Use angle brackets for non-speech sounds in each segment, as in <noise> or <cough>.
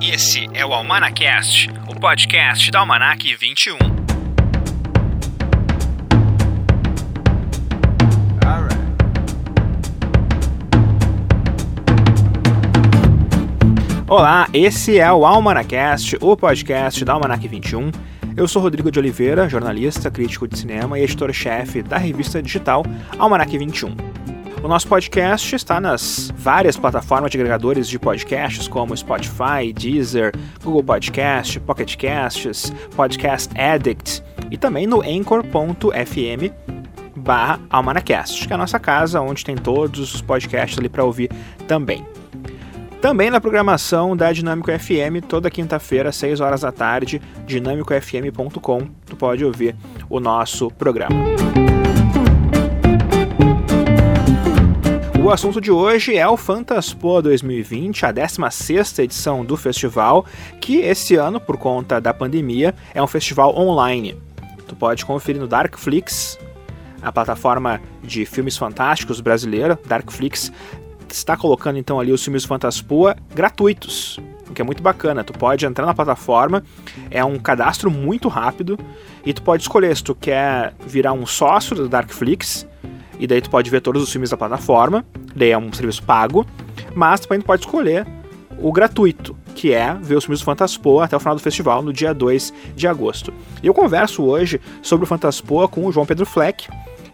Esse é o Almanacast, o podcast da Almanac 21. Olá, esse é o Almanacast, o podcast da Almanac 21. Eu sou Rodrigo de Oliveira, jornalista, crítico de cinema e editor-chefe da revista digital Almanac 21. O nosso podcast está nas várias plataformas de agregadores de podcasts, como Spotify, Deezer, Google Podcast, Pocket Casts, Podcast Addict e também no Anchor.fm barra Almanacast, que é a nossa casa, onde tem todos os podcasts ali para ouvir também. Também na programação da Dinâmico FM, toda quinta-feira, às 6 horas da tarde, dinamicofm.com, tu pode ouvir o nosso programa. O assunto de hoje é o Fantaspoa 2020, a 16ª edição do festival, que esse ano, por conta da pandemia, é um festival online. Tu pode conferir no Darkflix, a plataforma de filmes fantásticos brasileira, Darkflix, está colocando então ali os filmes Fantaspoa gratuitos, o que é muito bacana. Tu pode entrar na plataforma, é um cadastro muito rápido e tu pode escolher se tu quer virar um sócio do Darkflix e daí tu pode ver todos os filmes da plataforma, daí é um serviço pago, mas tu também pode escolher o gratuito, que é ver os filmes do Fantaspoa até o final do festival, no dia 2 de agosto. E eu converso hoje sobre o Fantaspoa com o João Pedro Fleck,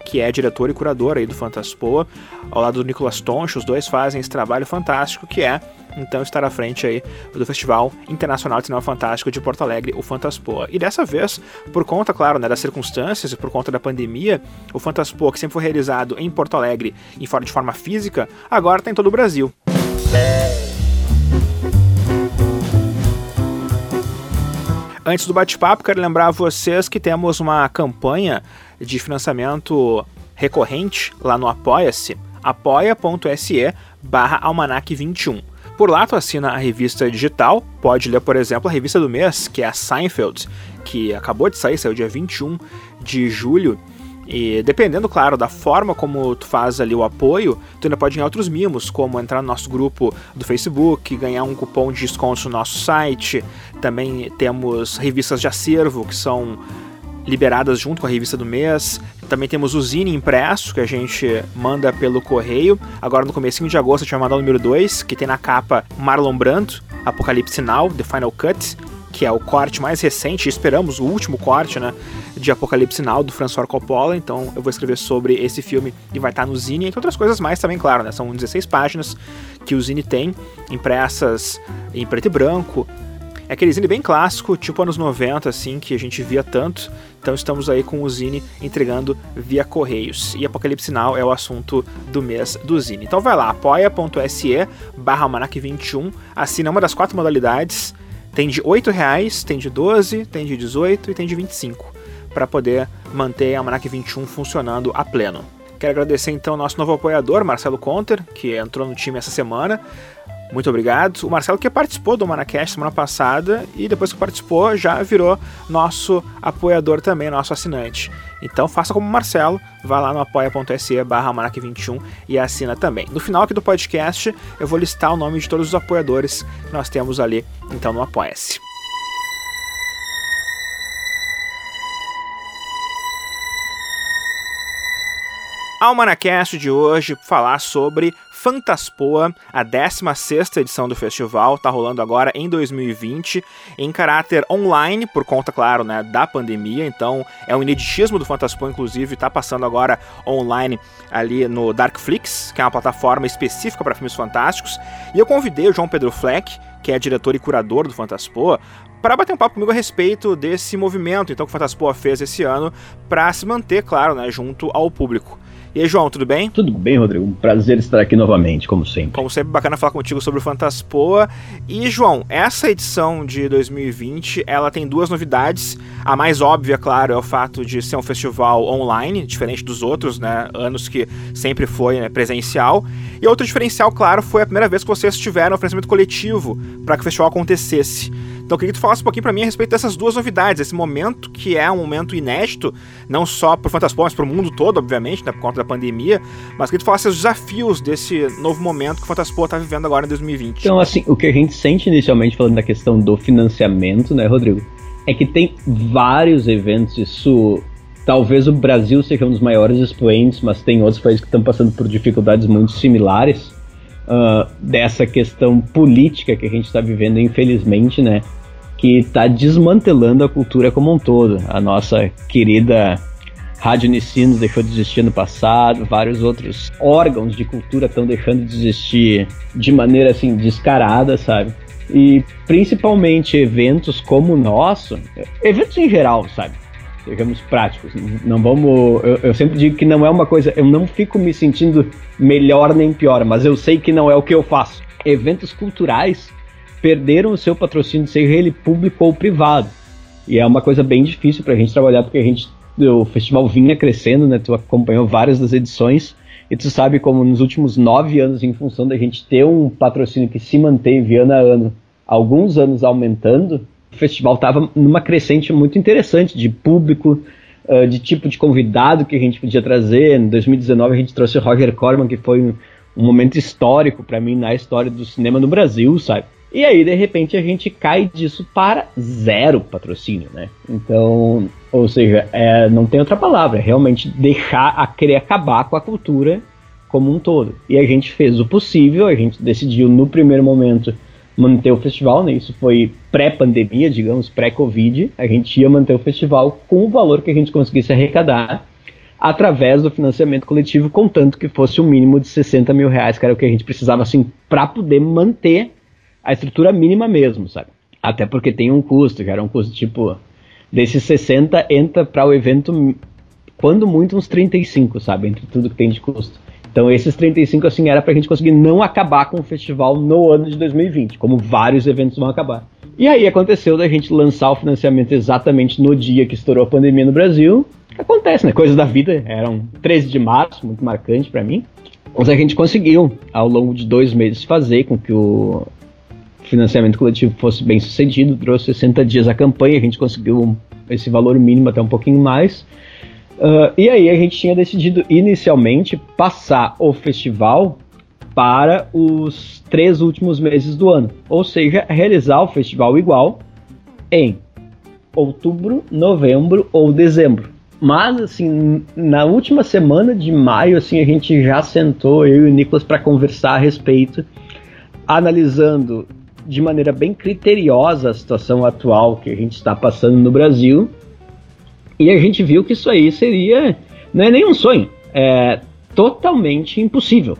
que é diretor e curador aí do Fantaspoa, ao lado do Nicolas Toncho, os dois fazem esse trabalho fantástico que é então estar à frente aí do Festival Internacional de Cinema Fantástico de Porto Alegre, o Fantaspoa. E dessa vez, por conta, claro, né, das circunstâncias e por conta da pandemia, o Fantaspoa, que sempre foi realizado em Porto Alegre em forma de forma física, agora está em todo o Brasil. Antes do bate-papo, quero lembrar vocês que temos uma campanha de financiamento recorrente lá no Apoia-se, apoia.se barra almanac 21. Por lá tu assina a revista digital, pode ler, por exemplo, a revista do mês, que é a Seinfeld, que acabou de sair, saiu dia 21 de julho, e dependendo, claro, da forma como tu faz ali o apoio, tu ainda pode ganhar outros mimos, como entrar no nosso grupo do Facebook, ganhar um cupom de desconto no nosso site. Também temos revistas de acervo que são liberadas junto com a revista do mês. Também temos o Zine impresso, que a gente manda pelo correio. Agora no começo de agosto a gente vai mandar o número 2, que tem na capa Marlon Brando, Apocalipse Now, The Final Cut que é o corte mais recente, esperamos o último corte, né, de Apocalipse Now do François Coppola. Então eu vou escrever sobre esse filme e vai estar no Zine, entre outras coisas mais também, claro, né? São 16 páginas que o Zine tem, impressas em preto e branco. É aquele Zine bem clássico, tipo anos 90, assim, que a gente via tanto. Então estamos aí com o Zine entregando via Correios. E Apocalipse Now é o assunto do mês do Zine. Então vai lá, apoia.se barra 21 assina uma das quatro modalidades tem de R$ reais, tem de 12, tem de 18 e tem de 25 para poder manter a Almanac 21 funcionando a pleno. Quero agradecer então ao nosso novo apoiador, Marcelo Conter, que entrou no time essa semana. Muito obrigado. O Marcelo que participou do Manacast semana passada e depois que participou já virou nosso apoiador também, nosso assinante. Então faça como o Marcelo, vá lá no apoia.se barra 21 e assina também. No final aqui do podcast eu vou listar o nome de todos os apoiadores que nós temos ali, então no Apoia-se. Almanacast de hoje falar sobre Fantaspoa, a 16 edição do festival, está rolando agora em 2020, em caráter online, por conta, claro, né, da pandemia, então é um ineditismo do Fantaspoa, inclusive, está passando agora online ali no Darkflix, que é uma plataforma específica para filmes fantásticos, e eu convidei o João Pedro Fleck, que é diretor e curador do Fantaspoa, para bater um papo comigo a respeito desse movimento então que o Fantaspoa fez esse ano para se manter, claro, né, junto ao público. E aí, João, tudo bem? Tudo bem, Rodrigo. Um prazer estar aqui novamente, como sempre. Como sempre, bacana falar contigo sobre o Fantaspoa. E, João, essa edição de 2020, ela tem duas novidades. A mais óbvia, claro, é o fato de ser um festival online, diferente dos outros, né? Anos que sempre foi né, presencial. E outro diferencial, claro, foi a primeira vez que vocês tiveram oferecimento coletivo para que o festival acontecesse. Então eu queria que tu falasse um pouquinho para mim a respeito dessas duas novidades, esse momento que é um momento inédito, não só para o Fantaspoa, mas para o mundo todo, obviamente, né, por conta da pandemia, mas queria que tu falasse os desafios desse novo momento que o Fantaspoa está vivendo agora em 2020. Então, assim, o que a gente sente inicialmente falando da questão do financiamento, né, Rodrigo, é que tem vários eventos, isso talvez o Brasil seja um dos maiores expoentes, mas tem outros países que estão passando por dificuldades muito similares uh, dessa questão política que a gente está vivendo, infelizmente, né? Que está desmantelando a cultura como um todo. A nossa querida Rádio Unicinos deixou de existir no passado, vários outros órgãos de cultura estão deixando de existir de maneira assim descarada, sabe? E principalmente eventos como o nosso, eventos em geral, sabe? sejamos práticos. Não vamos. Eu, eu, sempre digo que não é uma coisa. Eu não fico me sentindo melhor nem pior, mas eu sei que não é o que eu faço. Eventos culturais perderam o seu patrocínio, seja ele público ou privado. E é uma coisa bem difícil para a gente trabalhar, porque a gente. O festival vinha crescendo, né? Tu acompanhou várias das edições. E tu sabe como nos últimos nove anos, em função da gente ter um patrocínio que se manteve ano a ano, alguns anos aumentando, o festival estava numa crescente muito interessante de público, uh, de tipo de convidado que a gente podia trazer. Em 2019 a gente trouxe o Roger Corman, que foi um, um momento histórico para mim na história do cinema no Brasil, sabe? E aí, de repente, a gente cai disso para zero patrocínio, né? Então, ou seja, é, não tem outra palavra, é realmente deixar a querer acabar com a cultura como um todo. E a gente fez o possível, a gente decidiu no primeiro momento manter o festival, né? Isso foi pré-pandemia, digamos, pré-Covid. A gente ia manter o festival com o valor que a gente conseguisse arrecadar através do financiamento coletivo, contanto que fosse um mínimo de 60 mil reais, que era o que a gente precisava, assim, para poder manter a estrutura mínima mesmo, sabe? Até porque tem um custo, que era um custo tipo. Desses 60 entra para o evento, quando muito, uns 35, sabe? Entre tudo que tem de custo. Então esses 35 assim era pra gente conseguir não acabar com o festival no ano de 2020, como vários eventos vão acabar. E aí aconteceu da gente lançar o financiamento exatamente no dia que estourou a pandemia no Brasil. Acontece, né? Coisas da vida. Era um 13 de março, muito marcante para mim. Mas a gente conseguiu, ao longo de dois meses, fazer com que o financiamento coletivo fosse bem sucedido. Durou 60 dias a campanha, a gente conseguiu esse valor mínimo até um pouquinho mais. Uh, e aí a gente tinha decidido inicialmente passar o festival para os três últimos meses do ano, ou seja, realizar o festival igual em outubro, novembro ou dezembro. Mas assim, na última semana de maio, assim, a gente já sentou eu e o Nicolas para conversar a respeito, analisando de maneira bem criteriosa a situação atual que a gente está passando no Brasil e a gente viu que isso aí seria. Não é nenhum sonho, é totalmente impossível.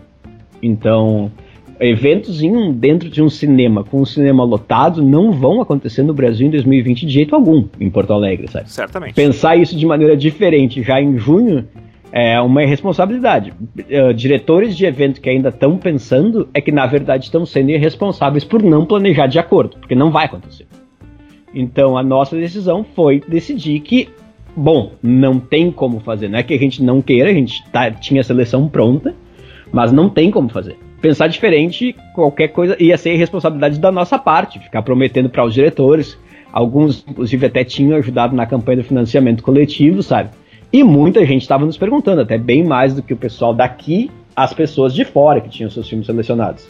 Então, eventos em, dentro de um cinema, com um cinema lotado, não vão acontecer no Brasil em 2020 de jeito algum, em Porto Alegre, sabe? Certamente. Pensar isso de maneira diferente já em junho é uma irresponsabilidade. Uh, diretores de evento que ainda estão pensando é que, na verdade, estão sendo irresponsáveis por não planejar de acordo, porque não vai acontecer. Então, a nossa decisão foi decidir que bom, não tem como fazer. Não é que a gente não queira, a gente tá, tinha a seleção pronta, mas não tem como fazer. Pensar diferente, qualquer coisa ia ser responsabilidade da nossa parte, ficar prometendo para os diretores. Alguns, inclusive, até tinham ajudado na campanha do financiamento coletivo, sabe? E muita gente estava nos perguntando, até bem mais do que o pessoal daqui, as pessoas de fora que tinham seus filmes selecionados.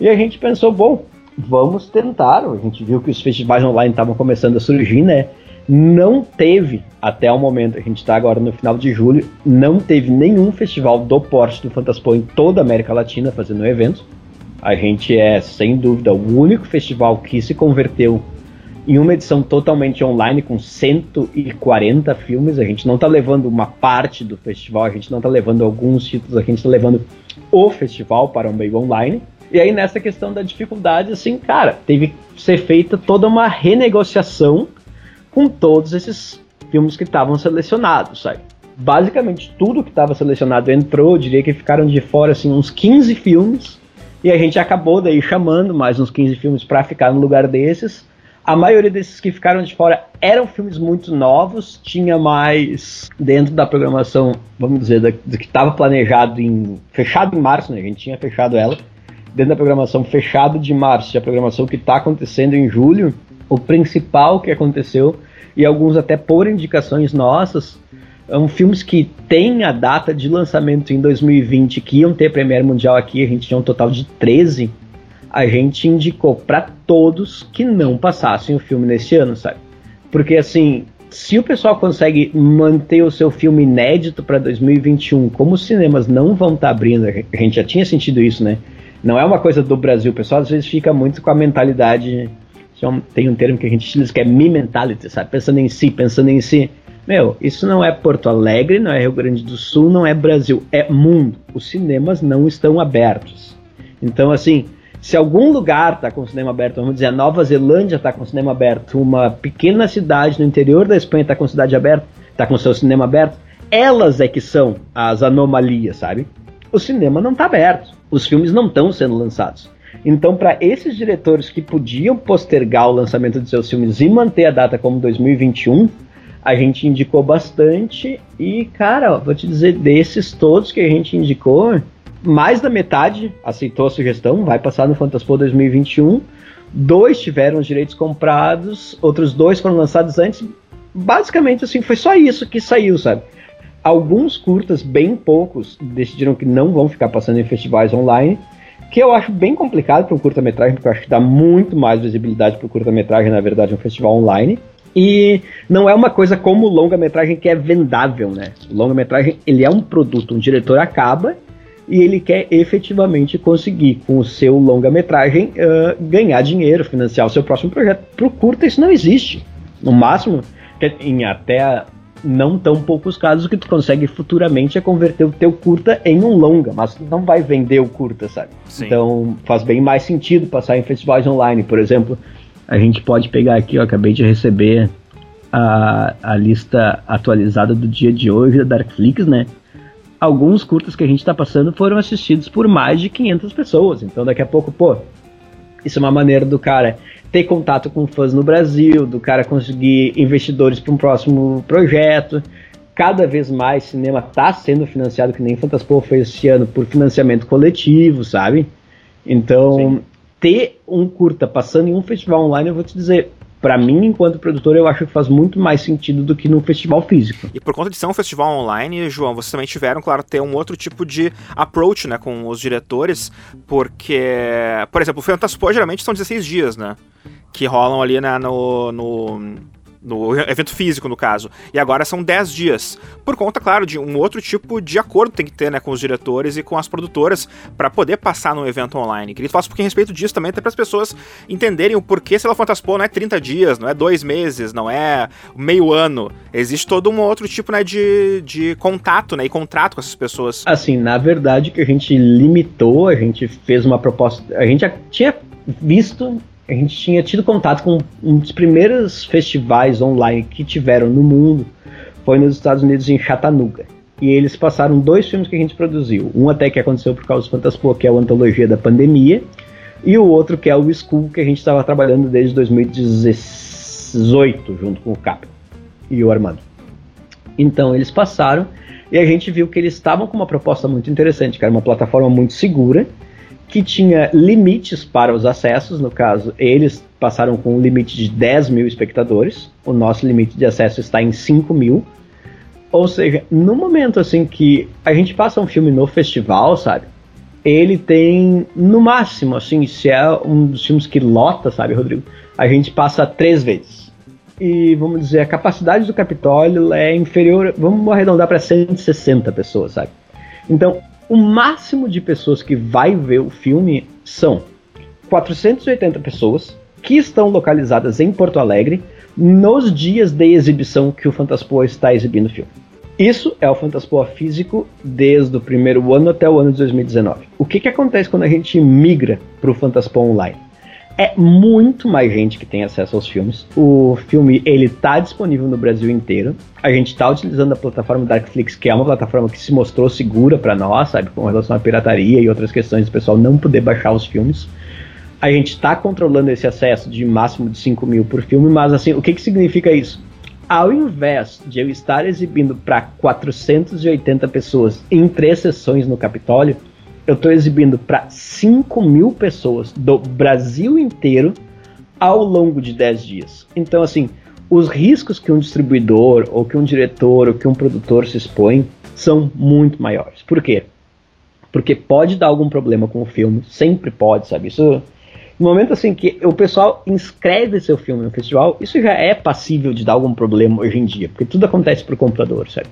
E a gente pensou, bom, vamos tentar. A gente viu que os festivais online estavam começando a surgir, né? não teve, até o momento, a gente está agora no final de julho, não teve nenhum festival do porte do Fantaspo em toda a América Latina fazendo um evento. A gente é, sem dúvida, o único festival que se converteu em uma edição totalmente online com 140 filmes. A gente não está levando uma parte do festival, a gente não está levando alguns títulos, a gente está levando o festival para o meio online. E aí, nessa questão da dificuldade, assim, cara, teve que ser feita toda uma renegociação com todos esses filmes que estavam selecionados, sabe? Basicamente tudo que estava selecionado entrou, eu diria que ficaram de fora assim uns 15 filmes, e a gente acabou daí chamando mais uns 15 filmes para ficar no lugar desses. A maioria desses que ficaram de fora eram filmes muito novos, tinha mais dentro da programação, vamos dizer, do, do que estava planejado em fechado em março, né? A gente tinha fechado ela. Dentro da programação fechado de março, a programação que está acontecendo em julho, o principal que aconteceu, e alguns até por indicações nossas, São filmes que têm a data de lançamento em 2020, que iam ter Premiere Mundial aqui, a gente tinha um total de 13. A gente indicou para todos que não passassem o filme nesse ano, sabe? Porque assim, se o pessoal consegue manter o seu filme inédito para 2021, como os cinemas não vão estar tá abrindo, a gente já tinha sentido isso, né? Não é uma coisa do Brasil, o pessoal às vezes fica muito com a mentalidade. Tem um termo que a gente utiliza que é me mentality, sabe? Pensando em si, pensando em si. Meu, isso não é Porto Alegre, não é Rio Grande do Sul, não é Brasil, é mundo. Os cinemas não estão abertos. Então, assim, se algum lugar está com cinema aberto, vamos dizer, a Nova Zelândia está com cinema aberto, uma pequena cidade no interior da Espanha está com cidade aberta, está com seu cinema aberto, elas é que são as anomalias, sabe? O cinema não está aberto, os filmes não estão sendo lançados. Então, para esses diretores que podiam postergar o lançamento de seus filmes e manter a data como 2021, a gente indicou bastante e, cara, vou te dizer, desses todos que a gente indicou, mais da metade aceitou a sugestão, vai passar no Fantaspo 2021. Dois tiveram os direitos comprados, outros dois foram lançados antes. Basicamente, assim, foi só isso que saiu, sabe? Alguns curtas, bem poucos, decidiram que não vão ficar passando em festivais online, que eu acho bem complicado para um curta-metragem, porque eu acho que dá muito mais visibilidade para o curta-metragem, na verdade, um festival online. E não é uma coisa como longa-metragem que é vendável, né? Longa-metragem, ele é um produto, um diretor acaba e ele quer efetivamente conseguir, com o seu longa-metragem, uh, ganhar dinheiro, financiar o seu próximo projeto. Pro curta isso não existe. No máximo, em até não tão poucos casos, o que tu consegue futuramente é converter o teu curta em um longa, mas não vai vender o curta, sabe? Sim. Então faz bem mais sentido passar em festivais online, por exemplo. A gente pode pegar aqui, eu acabei de receber a, a lista atualizada do dia de hoje da Darkflix, né? Alguns curtas que a gente está passando foram assistidos por mais de 500 pessoas. Então daqui a pouco, pô, isso é uma maneira do cara ter contato com fãs no Brasil, do cara conseguir investidores para um próximo projeto. Cada vez mais cinema está sendo financiado, que nem Fantaspo fez esse ano, por financiamento coletivo, sabe? Então, Sim. ter um curta passando em um festival online, eu vou te dizer, para mim, enquanto produtor, eu acho que faz muito mais sentido do que no festival físico. E por conta de ser um festival online, João, vocês também tiveram, claro, ter um outro tipo de approach, né, com os diretores, porque, por exemplo, o Fantaspo geralmente são 16 dias, né, que rolam ali né, no, no no evento físico, no caso. E agora são 10 dias. Por conta, claro, de um outro tipo de acordo que tem que ter né, com os diretores e com as produtoras para poder passar no evento online. Queria falar um pouquinho a respeito disso também, até para as pessoas entenderem o porquê se ela Fantaspo não é 30 dias, não é dois meses, não é meio ano. Existe todo um outro tipo né, de, de contato né, e contrato com essas pessoas. Assim, na verdade, que a gente limitou, a gente fez uma proposta. A gente já tinha visto a gente tinha tido contato com um dos primeiros festivais online que tiveram no mundo, foi nos Estados Unidos, em Chattanooga. E eles passaram dois filmes que a gente produziu. Um até que aconteceu por causa do Fantaspo, que é a Antologia da Pandemia, e o outro que é o School, que a gente estava trabalhando desde 2018, junto com o Cap e o Armando. Então eles passaram e a gente viu que eles estavam com uma proposta muito interessante, que era uma plataforma muito segura, que tinha limites para os acessos, no caso, eles passaram com um limite de 10 mil espectadores, o nosso limite de acesso está em 5 mil. Ou seja, no momento assim que a gente passa um filme no festival, sabe? Ele tem, no máximo, assim, se é um dos filmes que lota, sabe, Rodrigo? A gente passa três vezes. E vamos dizer, a capacidade do Capitólio é inferior, vamos arredondar para 160 pessoas, sabe? Então, o máximo de pessoas que vai ver o filme são 480 pessoas que estão localizadas em Porto Alegre nos dias de exibição que o Fantaspoa está exibindo o filme. Isso é o Fantaspoa físico desde o primeiro ano até o ano de 2019. O que, que acontece quando a gente migra para o Fantaspoa online? É muito mais gente que tem acesso aos filmes. O filme ele tá disponível no Brasil inteiro. A gente tá utilizando a plataforma Darkflix, que é uma plataforma que se mostrou segura para nós, sabe, com relação à pirataria e outras questões do pessoal não poder baixar os filmes. A gente está controlando esse acesso de máximo de 5 mil por filme, mas assim, o que, que significa isso? Ao invés de eu estar exibindo para 480 pessoas em três sessões no Capitólio, eu estou exibindo para 5 mil pessoas do Brasil inteiro ao longo de 10 dias. Então, assim, os riscos que um distribuidor, ou que um diretor, ou que um produtor se expõe são muito maiores. Por quê? Porque pode dar algum problema com o filme, sempre pode, sabe? Isso no momento assim que o pessoal inscreve seu filme no festival, isso já é passível de dar algum problema hoje em dia, porque tudo acontece por computador, sabe?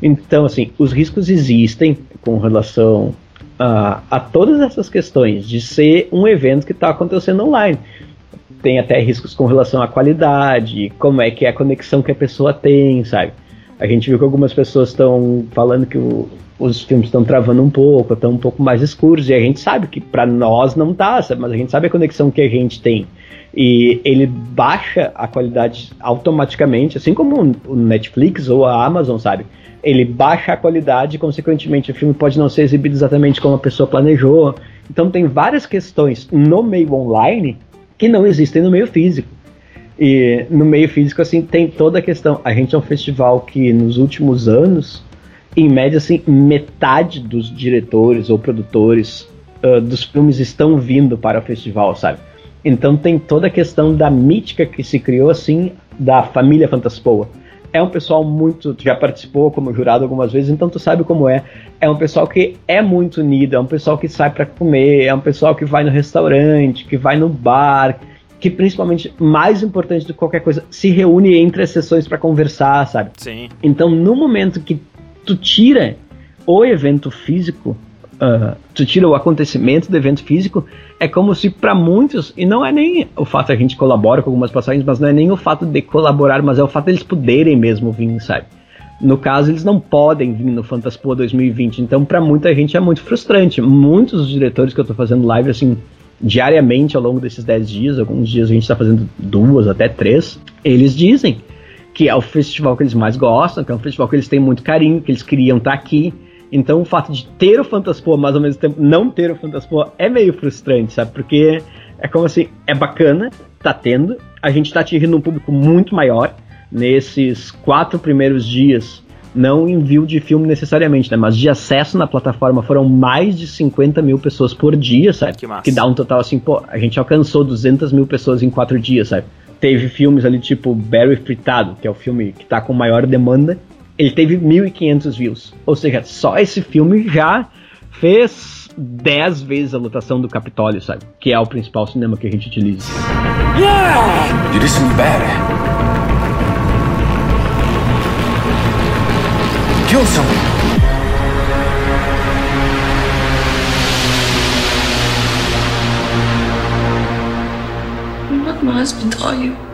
Então, assim, os riscos existem com relação a, a todas essas questões de ser um evento que está acontecendo online. Tem até riscos com relação à qualidade, como é que é a conexão que a pessoa tem, sabe? A gente viu que algumas pessoas estão falando que o, os filmes estão travando um pouco, estão um pouco mais escuros, e a gente sabe que para nós não tá, mas a gente sabe a conexão que a gente tem. E ele baixa a qualidade automaticamente, assim como o Netflix ou a Amazon, sabe? Ele baixa a qualidade e, consequentemente, o filme pode não ser exibido exatamente como a pessoa planejou. Então, tem várias questões no meio online que não existem no meio físico. E no meio físico, assim, tem toda a questão. A gente é um festival que, nos últimos anos, em média, assim, metade dos diretores ou produtores uh, dos filmes estão vindo para o festival, sabe? Então tem toda a questão da mítica que se criou, assim, da família Fantaspoa. É um pessoal muito. já participou como jurado algumas vezes, então tu sabe como é. É um pessoal que é muito unido, é um pessoal que sai para comer, é um pessoal que vai no restaurante, que vai no bar, que principalmente, mais importante do que qualquer coisa, se reúne entre as sessões para conversar, sabe? Sim. Então, no momento que tu tira o evento físico, uh, tu tira o acontecimento do evento físico, é como se para muitos, e não é nem o fato que a gente colabora com algumas passagens, mas não é nem o fato de colaborar, mas é o fato deles poderem mesmo vir, sabe? No caso, eles não podem vir no Fantaspoa 2020, então para muita gente é muito frustrante. Muitos dos diretores que eu tô fazendo live, assim, diariamente ao longo desses 10 dias, alguns dias a gente está fazendo duas, até três, eles dizem que é o festival que eles mais gostam, que é um festival que eles têm muito carinho, que eles queriam estar tá aqui. Então o fato de ter o Fantaspoa, mas ao mesmo tempo não ter o Fantaspoa é meio frustrante, sabe? Porque é como assim, é bacana, tá tendo, a gente tá atingindo um público muito maior. Nesses quatro primeiros dias, não envio de filme necessariamente, né? Mas de acesso na plataforma foram mais de 50 mil pessoas por dia, sabe? Que, massa. que dá um total assim, pô, a gente alcançou 200 mil pessoas em quatro dias, sabe? teve filmes ali tipo Barry Fritado, que é o filme que tá com maior demanda, ele teve 1.500 views. Ou seja, só esse filme já fez 10 vezes a lotação do Capitólio, sabe? Que é o principal cinema que a gente utiliza. Yeah! You did something bad. Kill someone. my husband tell you?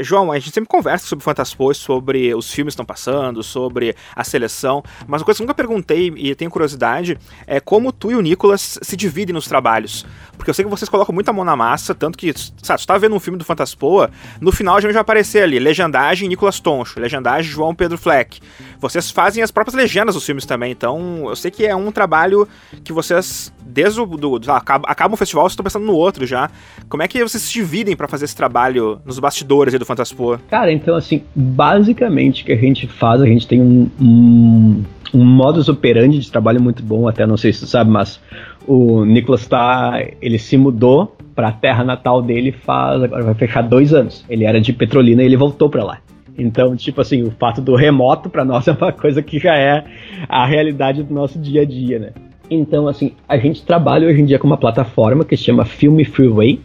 João, a gente sempre conversa sobre Fantaspoa, sobre os filmes que estão passando, sobre a seleção, mas uma coisa que eu nunca perguntei e tenho curiosidade é como tu e o Nicolas se dividem nos trabalhos. Porque eu sei que vocês colocam muita mão na massa, tanto que, sabe, tu tá vendo um filme do Fantaspoa, no final já vai aparecer ali, legendagem Nicolas Toncho, legendagem João Pedro Fleck. Vocês fazem as próprias legendas dos filmes também, então eu sei que é um trabalho que vocês, desde o do, do acaba, acaba o festival, vocês estão pensando no outro já. Como é que vocês se dividem para fazer esse trabalho nos bastidores do Fantaspoa? Cara, então assim, basicamente o que a gente faz, a gente tem um, um, um modus operandi de trabalho muito bom, até não sei se tu sabe, mas o Nicolas tá, ele se mudou para a terra natal dele faz, agora vai fechar dois anos. Ele era de Petrolina e ele voltou para lá. Então, tipo assim, o fato do remoto para nós <laughs> é uma coisa que já é a realidade do nosso dia a dia, né? Então, assim, a gente trabalha hoje em dia com uma plataforma que se chama Film Freeway,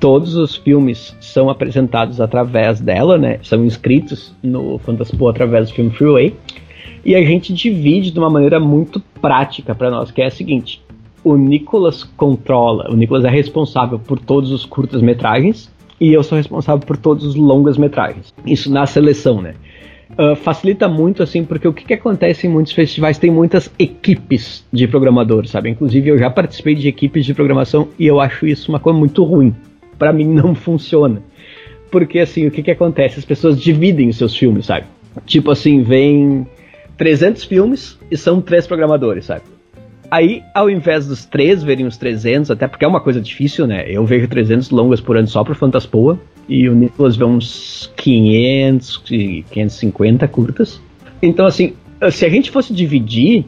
todos os filmes são apresentados através dela, né? São inscritos no Fantaspo através do Film Freeway. E a gente divide de uma maneira muito prática para nós, que é a seguinte: o Nicolas controla, o Nicolas é responsável por todos os curtas-metragens e eu sou responsável por todos os longas-metragens. Isso na seleção, né? Uh, facilita muito, assim, porque o que, que, acontece em muitos festivais tem muitas equipes de programadores, sabe? Inclusive, eu já participei de equipes de programação e eu acho isso uma coisa muito ruim para mim não funciona. Porque assim, o que que acontece? As pessoas dividem os seus filmes, sabe? Tipo assim, vem 300 filmes e são três programadores, sabe? Aí, ao invés dos três verem os 300, até porque é uma coisa difícil, né? Eu vejo 300 longas por ano só pro Fantaspoa, e o Nicolas vê uns 500, 550 curtas. Então, assim, se a gente fosse dividir,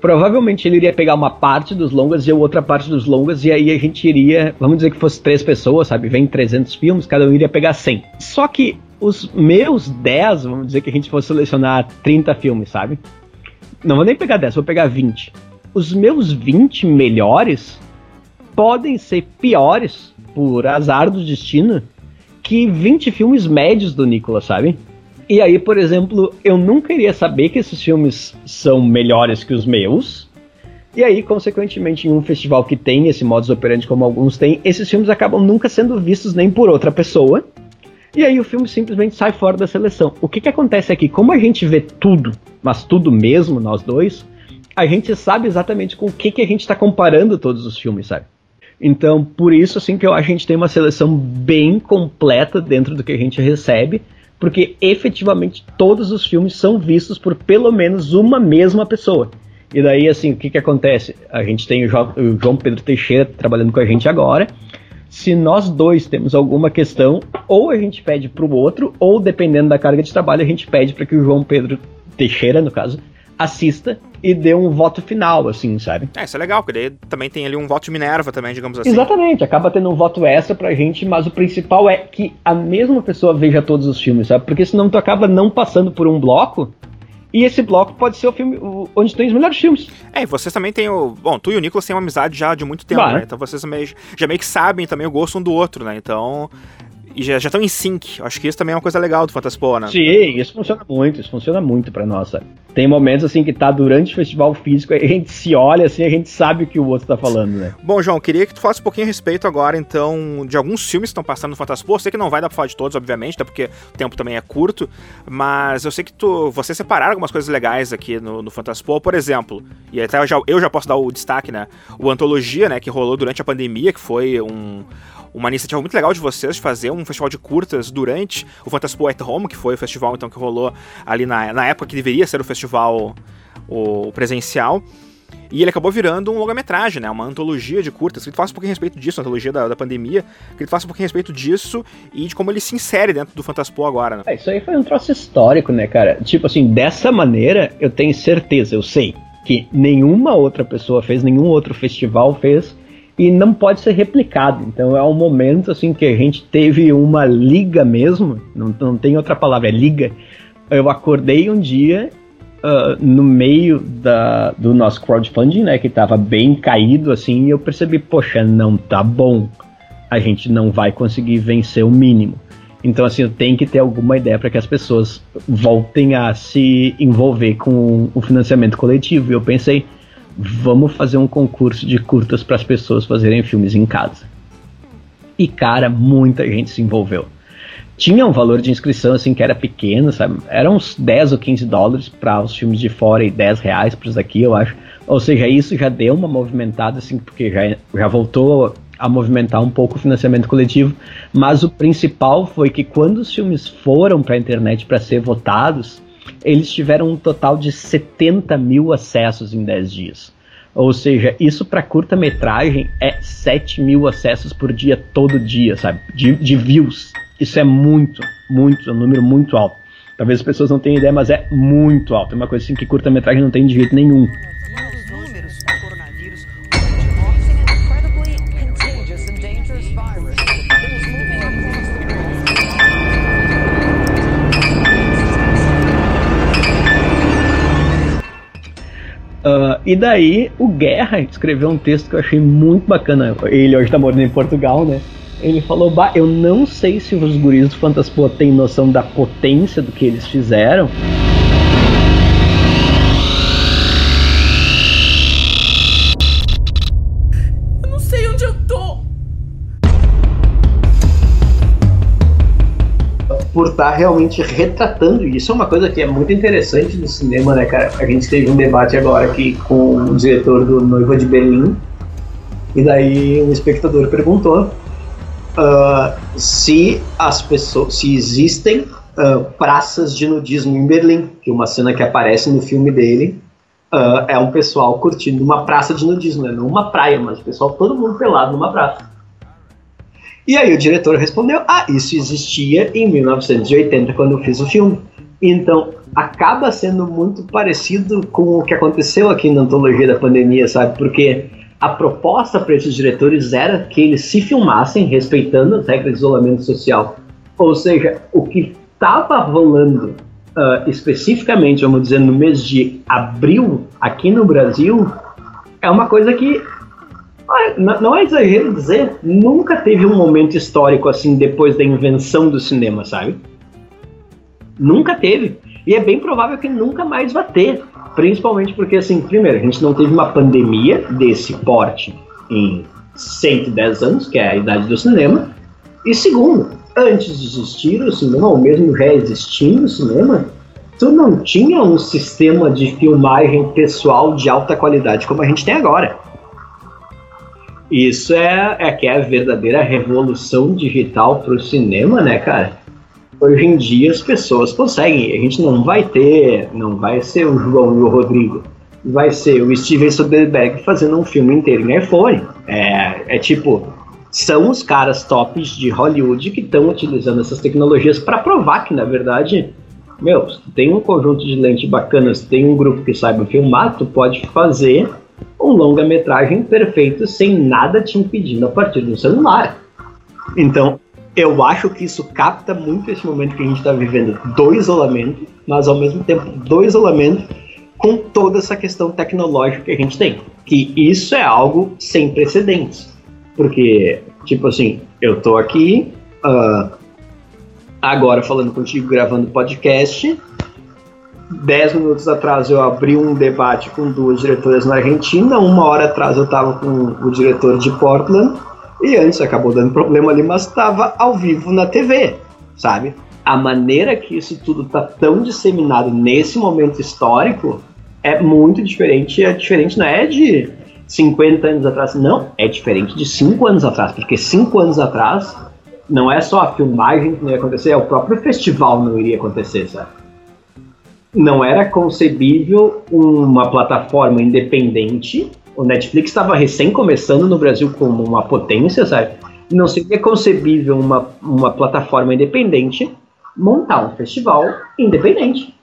provavelmente ele iria pegar uma parte dos longas e outra parte dos longas, e aí a gente iria, vamos dizer que fosse três pessoas, sabe? Vem 300 filmes, cada um iria pegar 100. Só que os meus 10, vamos dizer que a gente fosse selecionar 30 filmes, sabe? Não vou nem pegar 10, vou pegar 20. Os meus 20 melhores podem ser piores, por azar do destino, que 20 filmes médios do Nicolas, sabe? E aí, por exemplo, eu nunca iria saber que esses filmes são melhores que os meus. E aí, consequentemente, em um festival que tem esse modus operandi como alguns têm, esses filmes acabam nunca sendo vistos nem por outra pessoa. E aí o filme simplesmente sai fora da seleção. O que, que acontece aqui? Como a gente vê tudo, mas tudo mesmo, nós dois, a gente sabe exatamente com o que, que a gente está comparando todos os filmes, sabe? Então, por isso, assim, que eu acho que a gente tem uma seleção bem completa dentro do que a gente recebe porque efetivamente todos os filmes são vistos por pelo menos uma mesma pessoa. E daí, assim, o que, que acontece? A gente tem o, jo o João Pedro Teixeira trabalhando com a gente agora. Se nós dois temos alguma questão, ou a gente pede para o outro, ou dependendo da carga de trabalho, a gente pede para que o João Pedro Teixeira, no caso, assista e dê um voto final, assim, sabe? É, isso é legal, porque daí também tem ali um voto de Minerva também, digamos assim. Exatamente, acaba tendo um voto extra pra gente, mas o principal é que a mesma pessoa veja todos os filmes, sabe? Porque senão tu acaba não passando por um bloco e esse bloco pode ser o filme onde tem os melhores filmes. É, e vocês também têm o. Bom, tu e o Nicolas têm uma amizade já de muito tempo, bah, né? Então vocês também, já meio que sabem também o gosto um do outro, né? Então e já estão em sync. Acho que isso também é uma coisa legal do Fantaspoa, né? Sim, isso funciona muito, isso funciona muito pra nós, sabe? Tem momentos assim que tá durante o festival físico, a gente se olha assim, a gente sabe o que o outro tá falando, né? Bom, João, queria que tu falasse um pouquinho a respeito agora, então, de alguns filmes que estão passando no Fantaspoa. Sei que não vai dar pra falar de todos, obviamente, até porque o tempo também é curto, mas eu sei que tu, você separaram algumas coisas legais aqui no, no Fantaspoa, por exemplo, e até eu já, eu já posso dar o destaque, né? O Antologia, né, que rolou durante a pandemia, que foi um uma iniciativa muito legal de vocês de fazer um festival de curtas durante o Fantaspo at Home, que foi o festival então que rolou ali na, na época que deveria ser o festival o presencial. E ele acabou virando um longa-metragem, né? Uma antologia de curtas. Que ele faça um pouquinho a respeito disso, a antologia da, da pandemia. Que ele faça um pouquinho a respeito disso e de como ele se insere dentro do Fantaspo agora, né? É, isso aí foi um troço histórico, né, cara? Tipo assim, dessa maneira, eu tenho certeza, eu sei, que nenhuma outra pessoa fez, nenhum outro festival fez e não pode ser replicado. Então é um momento assim que a gente teve uma liga mesmo, não, não tem outra palavra, é liga. Eu acordei um dia uh, no meio da, do nosso crowdfunding, né, que estava bem caído assim, e eu percebi, poxa, não tá bom. A gente não vai conseguir vencer o mínimo. Então, assim, eu tenho que ter alguma ideia para que as pessoas voltem a se envolver com o financiamento coletivo. E eu pensei, vamos fazer um concurso de curtas para as pessoas fazerem filmes em casa. E cara, muita gente se envolveu. Tinha um valor de inscrição assim que era pequeno, sabe? Era uns 10 ou 15 dólares para os filmes de fora e 10 reais para os daqui, eu acho. Ou seja, isso já deu uma movimentada assim, porque já, já voltou a movimentar um pouco o financiamento coletivo, mas o principal foi que quando os filmes foram para a internet para ser votados, eles tiveram um total de 70 mil acessos em 10 dias. Ou seja, isso para curta-metragem é 7 mil acessos por dia, todo dia, sabe? De, de views. Isso é muito, muito, é um número muito alto. Talvez as pessoas não tenham ideia, mas é muito alto. É uma coisa assim que curta-metragem não tem de jeito nenhum. Uh, e daí o Guerra escreveu um texto que eu achei muito bacana. Ele hoje tá morando em Portugal, né? Ele falou: bah, eu não sei se os guris do Fantaspo têm noção da potência do que eles fizeram. por estar tá realmente retratando isso. É uma coisa que é muito interessante no cinema, né, cara? A gente teve um debate agora aqui com o diretor do Noiva de Berlim, e daí um espectador perguntou uh, se as pessoas, se existem uh, praças de nudismo em Berlim, que uma cena que aparece no filme dele uh, é um pessoal curtindo uma praça de nudismo, né? não uma praia, mas o pessoal todo mundo pelado numa praça. E aí o diretor respondeu: Ah, isso existia em 1980 quando eu fiz o filme. Então, acaba sendo muito parecido com o que aconteceu aqui na antologia da pandemia, sabe? Porque a proposta para esses diretores era que eles se filmassem respeitando as regras de isolamento social. Ou seja, o que estava rolando uh, especificamente, vamos dizer, no mês de abril aqui no Brasil, é uma coisa que não é exagero dizer, nunca teve um momento histórico assim depois da invenção do cinema, sabe? Nunca teve. E é bem provável que nunca mais vai ter. Principalmente porque, assim, primeiro, a gente não teve uma pandemia desse porte em 110 anos, que é a idade do cinema. E segundo, antes de existir o cinema, ou mesmo já existindo o cinema, tu não tinha um sistema de filmagem pessoal de alta qualidade como a gente tem agora. Isso é, é que é a verdadeira revolução digital para o cinema, né, cara? Hoje em dia as pessoas conseguem. A gente não vai ter, não vai ser o João e o Rodrigo, vai ser o Steven Soderbergh fazendo um filme inteiro em iPhone. É, é tipo, são os caras tops de Hollywood que estão utilizando essas tecnologias para provar que, na verdade, meu, tem um conjunto de lentes bacanas, tem um grupo que saiba filmar, tu pode fazer um longa-metragem perfeito sem nada te impedindo a partir do celular. Então, eu acho que isso capta muito esse momento que a gente está vivendo do isolamento, mas ao mesmo tempo do isolamento com toda essa questão tecnológica que a gente tem. Que isso é algo sem precedentes. Porque, tipo assim, eu tô aqui uh, agora falando contigo, gravando podcast, Dez minutos atrás eu abri um debate com duas diretoras na Argentina, uma hora atrás eu estava com o diretor de Portland, e antes acabou dando problema ali, mas estava ao vivo na TV, sabe? A maneira que isso tudo está tão disseminado nesse momento histórico é muito diferente. É diferente, não é de 50 anos atrás, não, é diferente de 5 anos atrás, porque 5 anos atrás não é só a filmagem que não ia acontecer, é o próprio festival não iria acontecer, sabe? não era concebível uma plataforma independente. O Netflix estava recém começando no Brasil como uma potência, sabe? Não seria concebível uma, uma plataforma independente montar um festival independente.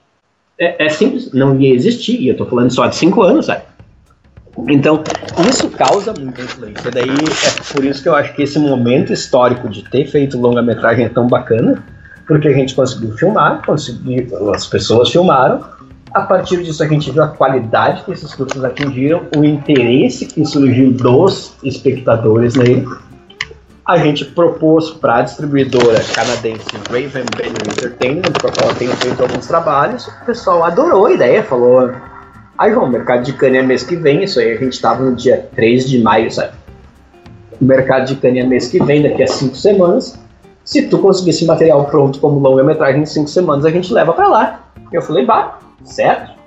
É, é simples, não ia existir. E eu tô falando só de cinco anos, sabe? Então, isso causa muita influência. Daí é por isso que eu acho que esse momento histórico de ter feito longa-metragem é tão bacana porque a gente conseguiu filmar, conseguiu, as pessoas filmaram. A partir disso, a gente viu a qualidade que esses cursos atingiram, o interesse que surgiu dos espectadores nele. A gente propôs para a distribuidora canadense Raven Banner Entertainment, com a qual eu tenho feito alguns trabalhos. O pessoal adorou a ideia, falou: Aí, João, mercado de cana é mês que vem, isso aí a gente estava no dia 3 de maio, sabe? O mercado de cana é mês que vem, daqui a 5 semanas se tu conseguir esse material pronto como longa-metragem em cinco semanas, a gente leva para lá. Eu falei, bah, certo.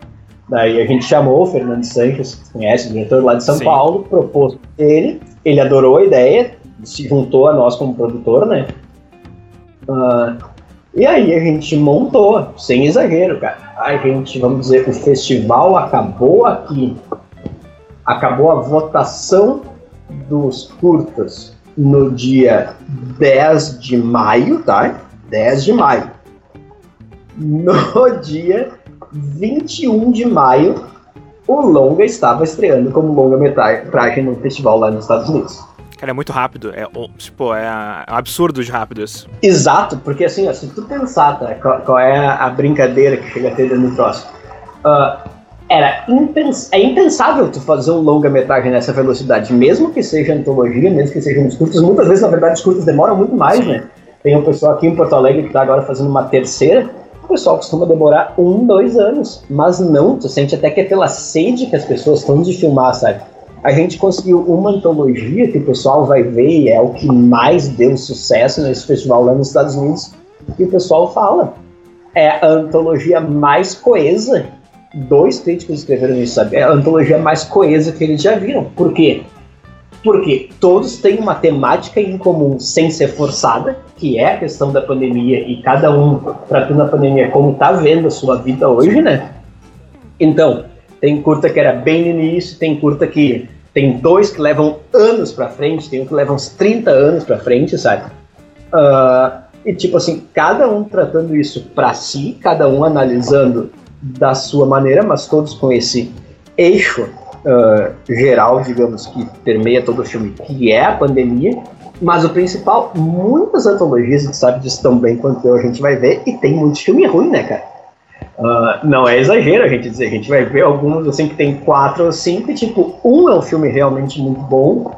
Daí a gente chamou o Fernando Sanches, que conhece, o diretor lá de São Sim. Paulo, propôs ele, ele adorou a ideia, se juntou a nós como produtor, né? Uh, e aí a gente montou, sem exagero, cara. A gente, vamos dizer, o festival acabou aqui. Acabou a votação dos curtas no dia 10 de maio, tá? 10 de maio. No <laughs> dia 21 de maio, o longa estava estreando como longa-metragem no festival lá nos Estados Unidos. Cara, é muito rápido. É, tipo, é, é um absurdo de rápido isso. Exato, porque assim, ó, se tu pensar, tá, qual, qual, é a brincadeira que chega a ter dentro do troço. Uh, era impens é impensável tu fazer um longa-metragem nessa velocidade, mesmo que seja antologia, mesmo que sejam os curtos. Muitas vezes, na verdade, os curtos demoram muito mais, né? Tem um pessoal aqui em Porto Alegre que está agora fazendo uma terceira. Pessoal costuma demorar um, dois anos. Mas não, tu sente até que é pela sede que as pessoas estão de filmar, sabe? A gente conseguiu uma antologia que o pessoal vai ver e é o que mais deu sucesso nesse festival lá nos Estados Unidos. E o pessoal fala. É a antologia mais coesa dois críticos escreveram isso, sabe? É a antologia mais coesa que eles já viram. Por quê? Porque todos têm uma temática em comum sem ser forçada, que é a questão da pandemia, e cada um tratando a pandemia como tá vendo a sua vida hoje, né? Então, tem curta que era bem no início, tem curta que tem dois que levam anos para frente, tem um que leva uns 30 anos para frente, sabe? Uh, e tipo assim, cada um tratando isso para si, cada um analisando da sua maneira, mas todos com esse eixo uh, geral, digamos, que permeia todo o filme, que é a pandemia. Mas o principal, muitas antologias, a gente sabe disso tão bem quanto eu, a gente vai ver, e tem muito filme ruim, né, cara? Uh, não é exagero a gente dizer, a gente vai ver alguns assim que tem quatro ou cinco, e tipo, um é um filme realmente muito bom,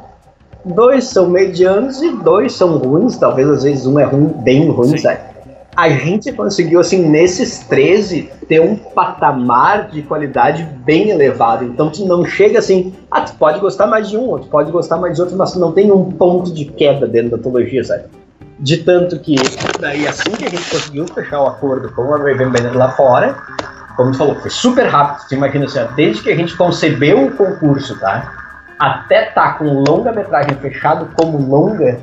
dois são medianos e dois são ruins, talvez às vezes um é ruim, bem ruim, Sim. sabe? A gente conseguiu, assim, nesses 13, ter um patamar de qualidade bem elevado. Então, tu não chega assim, ah, tu pode gostar mais de um, ou tu pode gostar mais de outro, mas tu não tem um ponto de queda dentro da antologia, sabe? De tanto que, daí assim que a gente conseguiu fechar o acordo com a Raven Bennett lá fora, como tu falou, foi super rápido. Você imagina assim, desde que a gente concebeu o concurso, tá? Até tá com longa-metragem fechado como longa,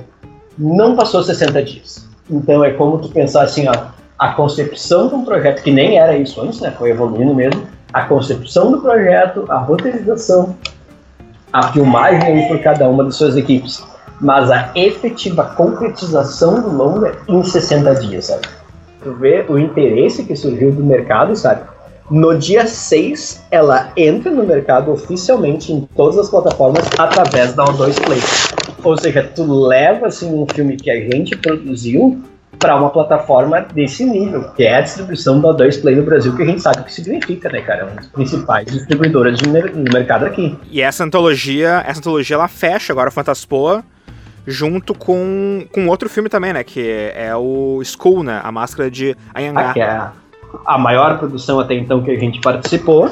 não passou 60 dias. Então é como tu pensar assim, ó, a concepção de um projeto que nem era isso antes, né? Foi evoluindo mesmo. A concepção do projeto, a roteirização, a filmagem aí por cada uma das suas equipes mas a efetiva concretização do longa em 60 dias, sabe? Tu vê o interesse que surgiu do mercado, sabe? No dia 6, ela entra no mercado oficialmente em todas as plataformas através da O2 Play. Ou seja, tu leva assim um filme que a gente produziu para uma plataforma desse nível, que é a distribuição da O2 Play no Brasil, que a gente sabe o que significa, né, cara? É uma das principais distribuidoras de mer no mercado aqui. E essa antologia, essa antologia ela fecha agora a Fantaspoa junto com, com outro filme também, né? Que é, é o School, né? A Máscara de Anhangá. Ah, que é a maior produção até então que a gente participou.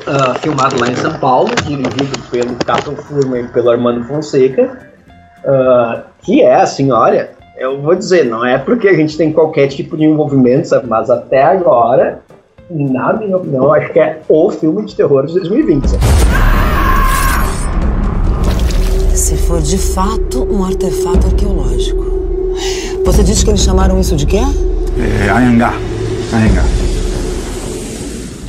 Uh, filmado lá em São Paulo, dirigido pelo Cato Furman e pelo Armando Fonseca. Uh, que é assim, olha, eu vou dizer, não é porque a gente tem qualquer tipo de envolvimento, sabe? Mas até agora, na minha opinião, acho que é o filme de terror de 2020. Sabe? Se for de fato um artefato arqueológico. Você disse que eles chamaram isso de quê? É, Anhangá. Anhangá.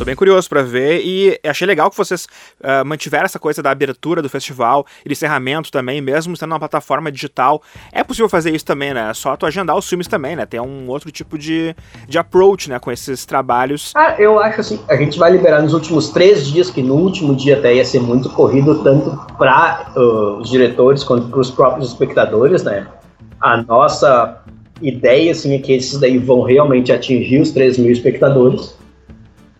Tô bem curioso para ver e achei legal que vocês uh, mantiveram essa coisa da abertura do festival e do encerramento também, mesmo sendo uma plataforma digital. É possível fazer isso também, né? É só tu agendar os filmes também, né? Tem um outro tipo de, de approach, né, com esses trabalhos. Ah, eu acho assim, a gente vai liberar nos últimos três dias, que no último dia até ia ser muito corrido, tanto para uh, os diretores quanto para os próprios espectadores, né? A nossa ideia, assim, é que esses daí vão realmente atingir os 3 mil espectadores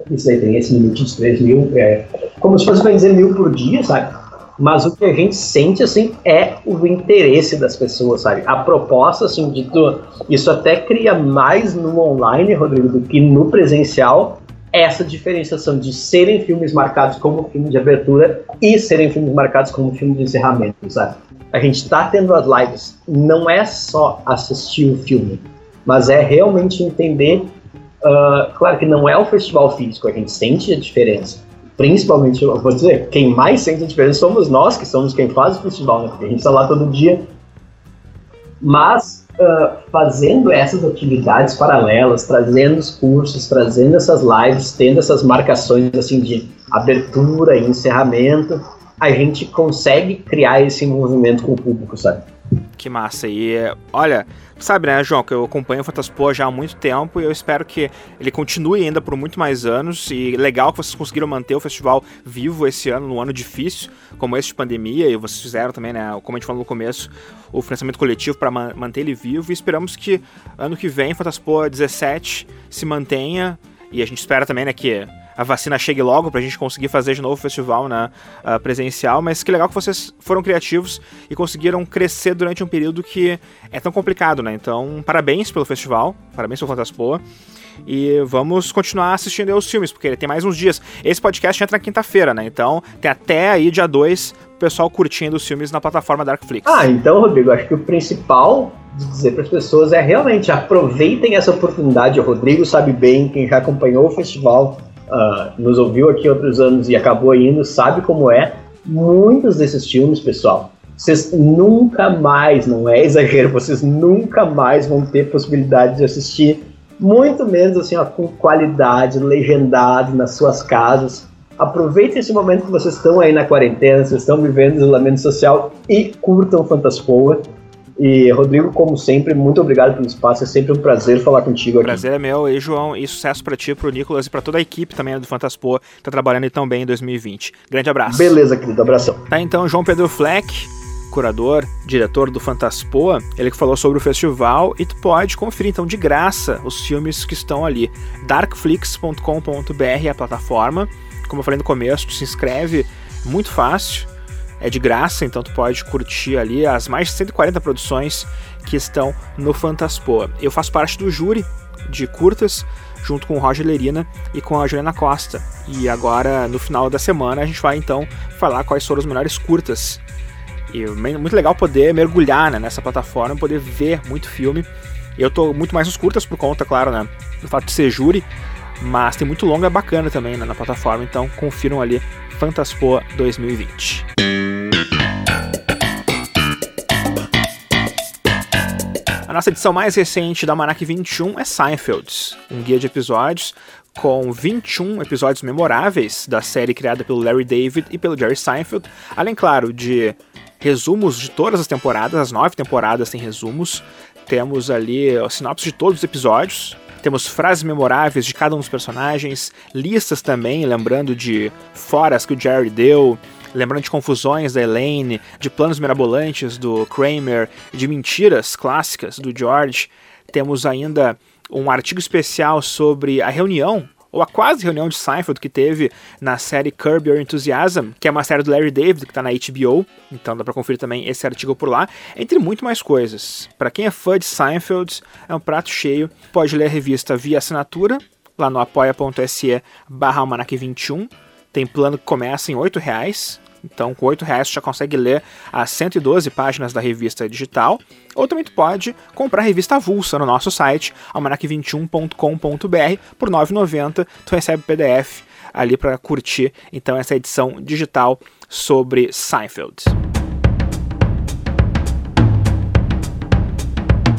isso aí tem esse limite de 3 mil, é, como se fosse, dizer, mil por dia, sabe? Mas o que a gente sente, assim, é o interesse das pessoas, sabe? A proposta, assim, de tu, isso até cria mais no online, Rodrigo, do que no presencial, essa diferenciação de serem filmes marcados como filme de abertura e serem filmes marcados como filme de encerramento, sabe? A gente está tendo as lives, não é só assistir o filme, mas é realmente entender Uh, claro que não é o festival físico, a gente sente a diferença. Principalmente, eu vou dizer, quem mais sente a diferença somos nós, que somos quem faz o festival, né? Porque a gente está lá todo dia. Mas, uh, fazendo essas atividades paralelas, trazendo os cursos, trazendo essas lives, tendo essas marcações assim de abertura e encerramento, a gente consegue criar esse movimento com o público, sabe? Que massa. E olha, sabe, né, João, que eu acompanho o Fantaspoa já há muito tempo e eu espero que ele continue ainda por muito mais anos. E legal que vocês conseguiram manter o festival vivo esse ano, num ano difícil, como esse de pandemia, e vocês fizeram também, né, como a gente falou no começo, o financiamento coletivo para manter ele vivo. E esperamos que ano que vem, Fantaspoa 17 se mantenha. E a gente espera também, né, que a vacina chegue logo pra gente conseguir fazer de novo o festival né, uh, presencial, mas que legal que vocês foram criativos e conseguiram crescer durante um período que é tão complicado, né? Então, parabéns pelo festival, parabéns pelo Fantaspoa. E vamos continuar assistindo os filmes, porque tem mais uns dias. Esse podcast entra na quinta-feira, né? Então tem até aí dia 2 o pessoal curtindo os filmes na plataforma Darkflix. Ah, então, Rodrigo, acho que o principal de dizer para as pessoas é realmente aproveitem essa oportunidade. O Rodrigo sabe bem, quem já acompanhou o festival uh, nos ouviu aqui outros anos e acabou indo, sabe como é. Muitos desses filmes, pessoal, vocês nunca mais, não é exagero, vocês nunca mais vão ter possibilidade de assistir, muito menos assim, ó, com qualidade, legendado nas suas casas. Aproveitem esse momento que vocês estão aí na quarentena, vocês estão vivendo isolamento social e curtam Fantaspoa. E, Rodrigo, como sempre, muito obrigado pelo espaço. É sempre um prazer falar contigo aqui. Prazer é meu. E, João, e sucesso para ti, pro Nicolas e para toda a equipe também do Fantaspo, que tá trabalhando tão bem em 2020. Grande abraço. Beleza, querido. Abração. Tá, então, João Pedro Fleck, curador, diretor do Fantaspoa, ele que falou sobre o festival e tu pode conferir então de graça os filmes que estão ali. darkflix.com.br é a plataforma. Como eu falei no começo, tu se inscreve muito fácil é de graça, então tu pode curtir ali as mais de 140 produções que estão no Fantaspoa. Eu faço parte do júri de curtas, junto com o Roger Lerina e com a Juliana Costa. E agora, no final da semana, a gente vai então falar quais foram as melhores curtas. E muito legal poder mergulhar né, nessa plataforma, poder ver muito filme. Eu tô muito mais nos curtas por conta, claro, né, do fato de ser júri, mas tem muito longa bacana também né, na plataforma, então confiram ali Fantaspoa 2020. A nossa edição mais recente da Manac 21 é Seinfeld, um guia de episódios com 21 episódios memoráveis da série criada pelo Larry David e pelo Jerry Seinfeld, além, claro, de resumos de todas as temporadas, as nove temporadas têm resumos. Temos ali a sinopse de todos os episódios, temos frases memoráveis de cada um dos personagens, listas também, lembrando de foras que o Jerry deu, lembrando de confusões da Elaine, de planos mirabolantes do Kramer, de mentiras clássicas do George. Temos ainda um artigo especial sobre a reunião ou a quase reunião de Seinfeld que teve na série Curb Your Enthusiasm, que é uma série do Larry David que está na HBO, então dá para conferir também esse artigo por lá, entre muito mais coisas. Para quem é fã de Seinfeld, é um prato cheio. Pode ler a revista via assinatura lá no apoia.se barra 21 tem plano que começa em R$ reais. Então, com R$ reais você já consegue ler as 112 páginas da revista digital. Ou também tu pode comprar a revista avulsa no nosso site, almanac21.com.br, por R$ 9,90. Tu recebe PDF ali para curtir então essa edição digital sobre Seinfeld.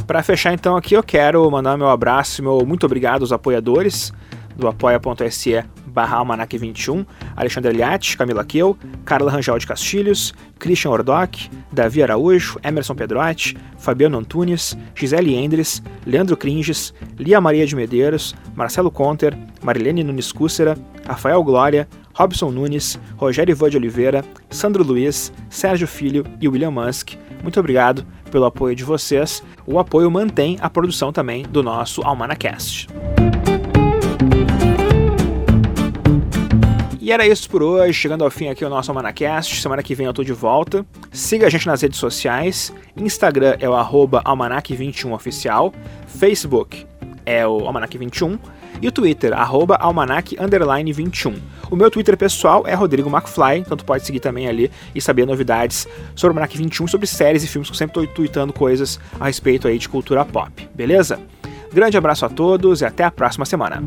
Para fechar então aqui, eu quero mandar meu abraço, meu muito obrigado aos apoiadores do apoia.se barra Almanac 21, Alexandre Eliatti, Camila Kiel, Carla Rangel de Castilhos, Christian Ordoc, Davi Araújo, Emerson Pedrotti, Fabiano Antunes, Gisele Endres, Leandro Cringes, Lia Maria de Medeiros, Marcelo Conter, Marilene Nunes Cúcera, Rafael Glória, Robson Nunes, Rogério Ivan de Oliveira, Sandro Luiz, Sérgio Filho e William Musk. Muito obrigado pelo apoio de vocês. O apoio mantém a produção também do nosso Almanacast. E era isso por hoje, chegando ao fim aqui o nosso Almanacast. Semana que vem eu tô de volta. Siga a gente nas redes sociais. Instagram é o almanac21oficial. Facebook é o almanac21. E o Twitter, arroba almanac21. O meu Twitter pessoal é Rodrigo McFly, então tu pode seguir também ali e saber novidades sobre o Almanac 21, sobre séries e filmes, que eu sempre tô tweetando coisas a respeito aí de cultura pop, beleza? Grande abraço a todos e até a próxima semana.